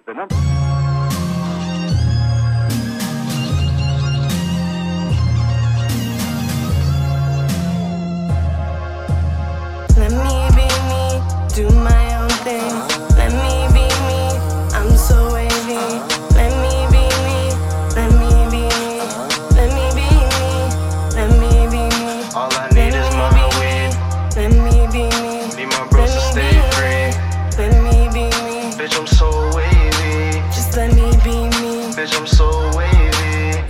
the number. Bitch, I'm so wavy.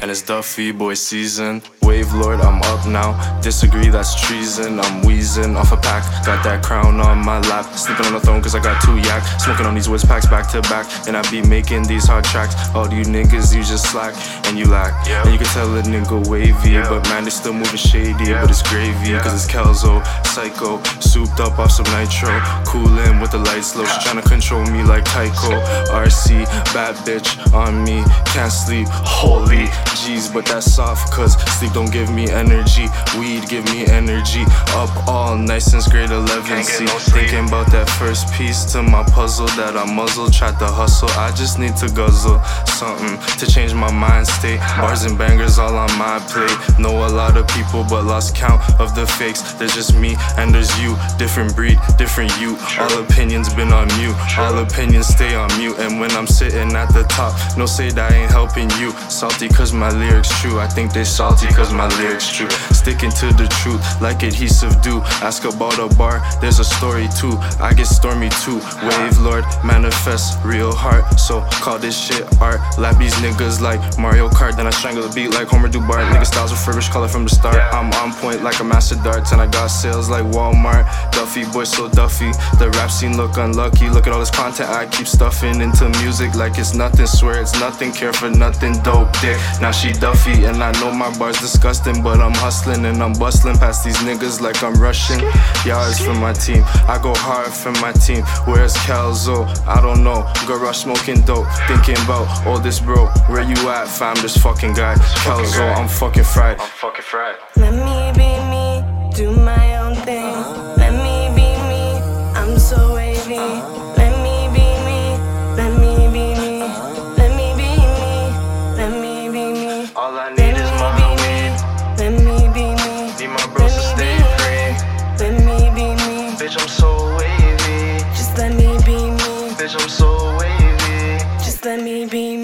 And it's Duffy boy season. Wave Lord, I'm up now. Disagree, that's treason. I'm wheezing off a pack. Got that crown on my lap. Sleeping on the throne cause I got two yak. Smoking on these whiz packs back to back. And I be making these hard tracks. All you niggas, you just slack and you lack. And you can tell a nigga wavy. But man, they still moving shady. But it's gravy cause it's Kelzo. Psycho. Souped up off some nitro. Coolin' with the lights low. She tryna control me like Tycho. RC, bad bitch on me. Can't sleep. Holy G's, but that's soft cause sleep don't give me energy. Weed give me energy. Up all night since grade 11. See, thinking about that first piece to my puzzle that I muzzle. Tried to hustle. I just need to guzzle something to change my mind state. Bars and bangers all on my plate. Know a lot of people, but lost count of the fakes. There's just me and there's you. Different breed, different you. All opinions been on mute. All opinions stay on mute. And when I'm sitting at the top, no say that I ain't helping you. Salty cause my lyrics true. I think they salty cause my lyrics true. Sticking to the truth like adhesive do. Ask about a bar, there's a story too. I get stormy too. Wave Lord, manifest real heart. So call this shit art. Lap these niggas like Mario Kart. Then I strangle the beat like Homer Dubart. Nigga styles refurbished, call from the start. I'm on point like a master darts. And I got sales like Walmart. Duffy boy so Duffy. The rap scene look unlucky. Look at all this content I keep stuffing into music like it's nothing. Swear it's nothing. Care for nothing. Dope dick. Now she Duffy. And I know my bar's disgusting. But I'm hustling and I'm bustling past these niggas like I'm rushing. Y'all is for my team. I go hard for my team. Where's Calzo? I don't know. Garage smoking dope. Thinking about all this bro. Where you at, fam? This fucking guy. Calzo, I'm fucking fried. I'm fucking fried. Let me be me, do my I'm so wavy. Just let me be